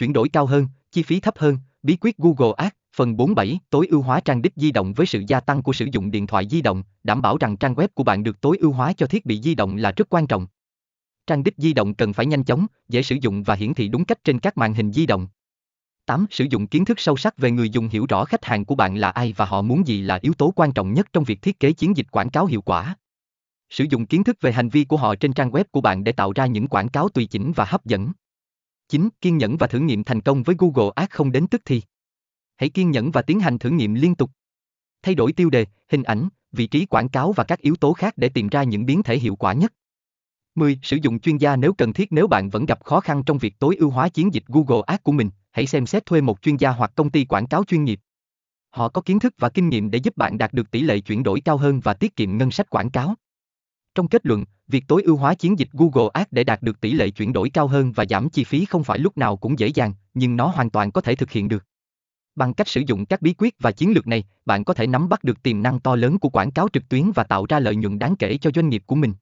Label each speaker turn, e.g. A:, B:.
A: chuyển đổi cao hơn, chi phí thấp hơn, bí quyết Google Ads, phần 47, tối ưu hóa trang đích di động với sự gia tăng của sử dụng điện thoại di động, đảm bảo rằng trang web của bạn được tối ưu hóa cho thiết bị di động là rất quan trọng. Trang đích di động cần phải nhanh chóng, dễ sử dụng và hiển thị đúng cách trên các màn hình di động. 8. Sử dụng kiến thức sâu sắc về người dùng hiểu rõ khách hàng của bạn là ai và họ muốn gì là yếu tố quan trọng nhất trong việc thiết kế chiến dịch quảng cáo hiệu quả. Sử dụng kiến thức về hành vi của họ trên trang web của bạn để tạo ra những quảng cáo tùy chỉnh và hấp dẫn. 9. Kiên nhẫn và thử nghiệm thành công với Google Ads không đến tức thì. Hãy kiên nhẫn và tiến hành thử nghiệm liên tục. Thay đổi tiêu đề, hình ảnh, vị trí quảng cáo và các yếu tố khác để tìm ra những biến thể hiệu quả nhất. 10. Sử dụng chuyên gia nếu cần thiết nếu bạn vẫn gặp khó khăn trong việc tối ưu hóa chiến dịch Google Ads của mình, hãy xem xét thuê một chuyên gia hoặc công ty quảng cáo chuyên nghiệp. Họ có kiến thức và kinh nghiệm để giúp bạn đạt được tỷ lệ chuyển đổi cao hơn và tiết kiệm ngân sách quảng cáo. Trong kết luận, việc tối ưu hóa chiến dịch Google Ads để đạt được tỷ lệ chuyển đổi cao hơn và giảm chi phí không phải lúc nào cũng dễ dàng, nhưng nó hoàn toàn có thể thực hiện được. Bằng cách sử dụng các bí quyết và chiến lược này, bạn có thể nắm bắt được tiềm năng to lớn của quảng cáo trực tuyến và tạo ra lợi nhuận đáng kể cho doanh nghiệp của mình.